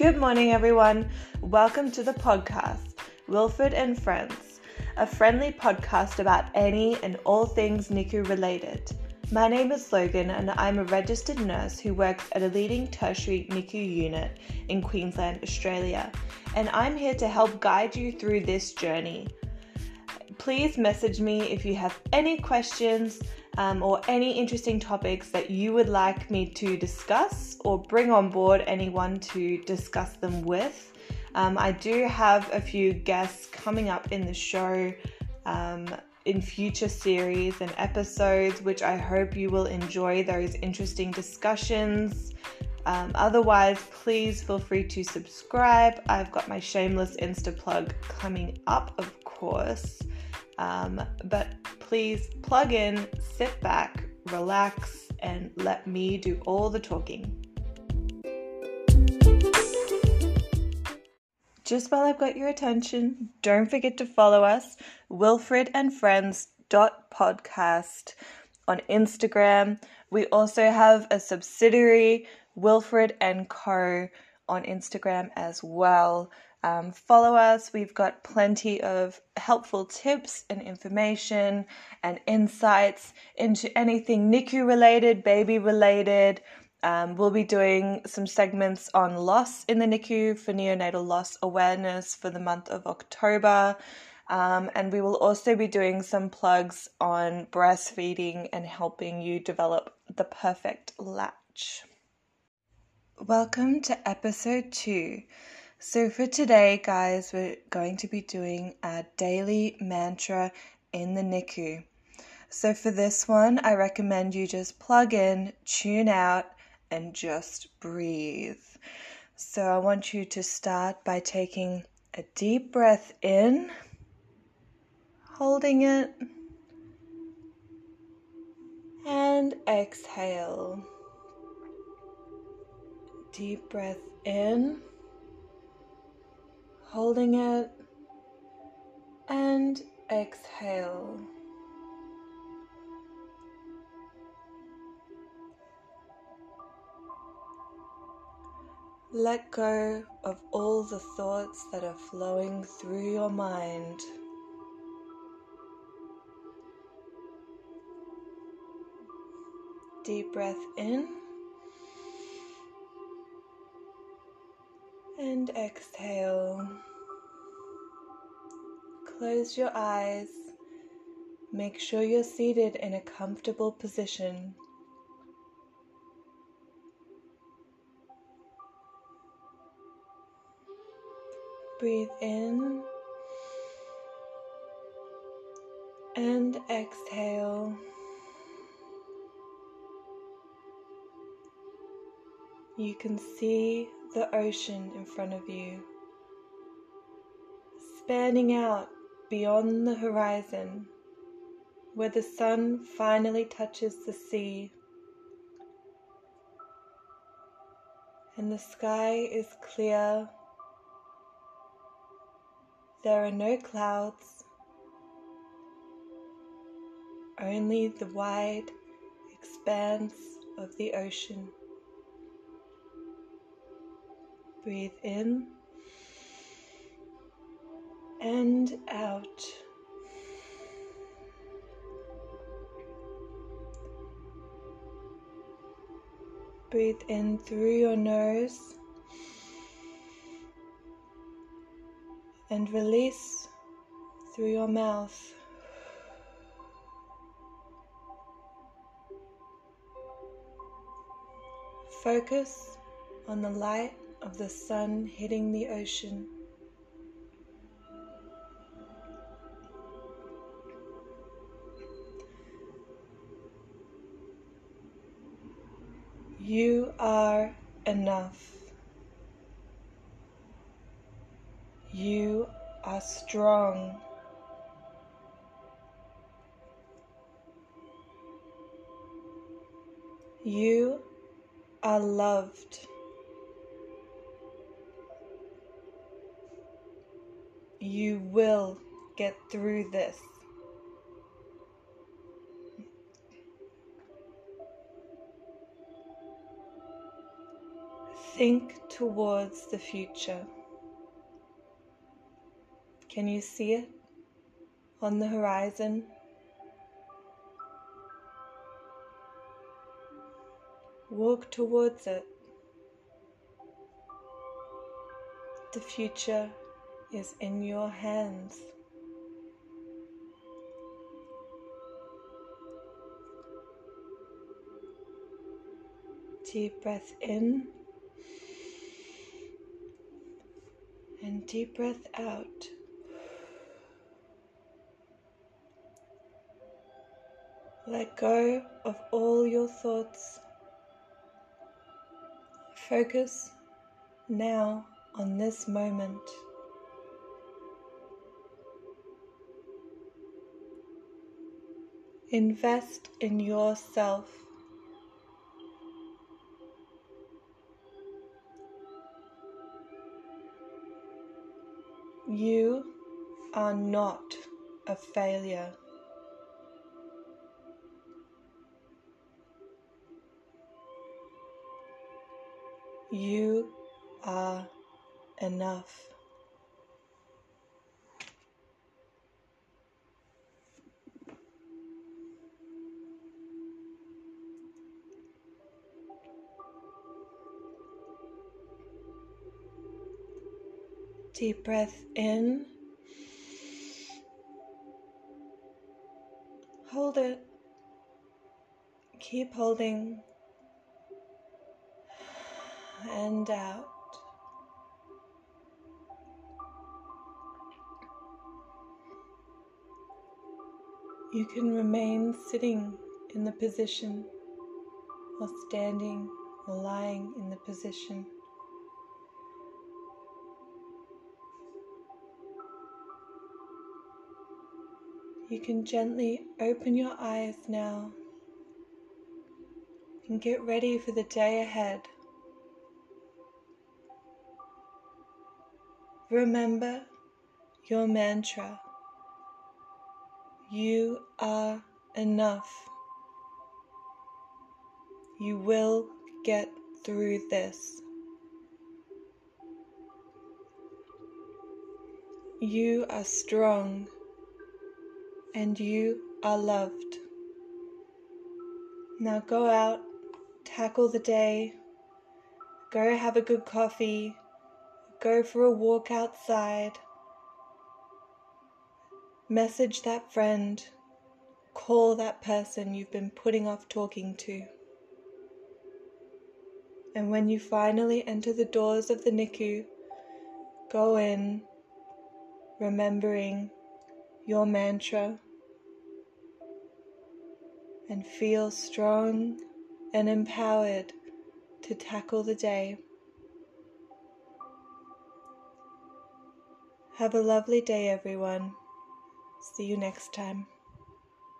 Good morning, everyone. Welcome to the podcast, Wilfred and Friends, a friendly podcast about any and all things NICU related. My name is Logan, and I'm a registered nurse who works at a leading tertiary NICU unit in Queensland, Australia, and I'm here to help guide you through this journey. Please message me if you have any questions um, or any interesting topics that you would like me to discuss or bring on board anyone to discuss them with. Um, I do have a few guests coming up in the show um, in future series and episodes, which I hope you will enjoy those interesting discussions. Um, otherwise, please feel free to subscribe. I've got my shameless Insta plug coming up, of course. Um, but please plug in, sit back, relax, and let me do all the talking. Just while I've got your attention, don't forget to follow us, Wilfred and Friends podcast on Instagram. We also have a subsidiary, Wilfred and Co, on Instagram as well. Um, follow us. We've got plenty of helpful tips and information and insights into anything NICU related, baby related. Um, we'll be doing some segments on loss in the NICU for neonatal loss awareness for the month of October. Um, and we will also be doing some plugs on breastfeeding and helping you develop the perfect latch. Welcome to episode two. So, for today, guys, we're going to be doing our daily mantra in the NICU. So, for this one, I recommend you just plug in, tune out, and just breathe. So, I want you to start by taking a deep breath in, holding it, and exhale. Deep breath in holding it, and exhale. Let go of all the thoughts that are flowing through your mind. Deep breath in. And exhale. Close your eyes. Make sure you're seated in a comfortable position. Breathe in and exhale. You can see the ocean in front of you, spanning out beyond the horizon where the sun finally touches the sea. And the sky is clear. There are no clouds, only the wide expanse of the ocean. Breathe in and out. Breathe in through your nose and release through your mouth. Focus on the light of the sun hitting the ocean. You are enough. You are strong. You are loved. You will get through this. Think towards the future. Can you see it on the horizon? Walk towards it. The future is in your hands. Deep breath in and deep breath out. Let go of all your thoughts. Focus now on this moment. Invest in yourself. You are not a failure. You are enough. Deep breath in. Hold it. Keep holding. And out. You can remain sitting in the position or standing or lying in the position. You can gently open your eyes now and get ready for the day ahead. Remember your mantra You are enough. You will get through this. You are strong and you are loved. Now go out, tackle the day, go have a good coffee, go for a walk outside, message that friend, call that person you've been putting off talking to. And when you finally enter the doors of the NICU, go in remembering your mantra and feel strong and empowered to tackle the day. Have a lovely day, everyone. See you next time.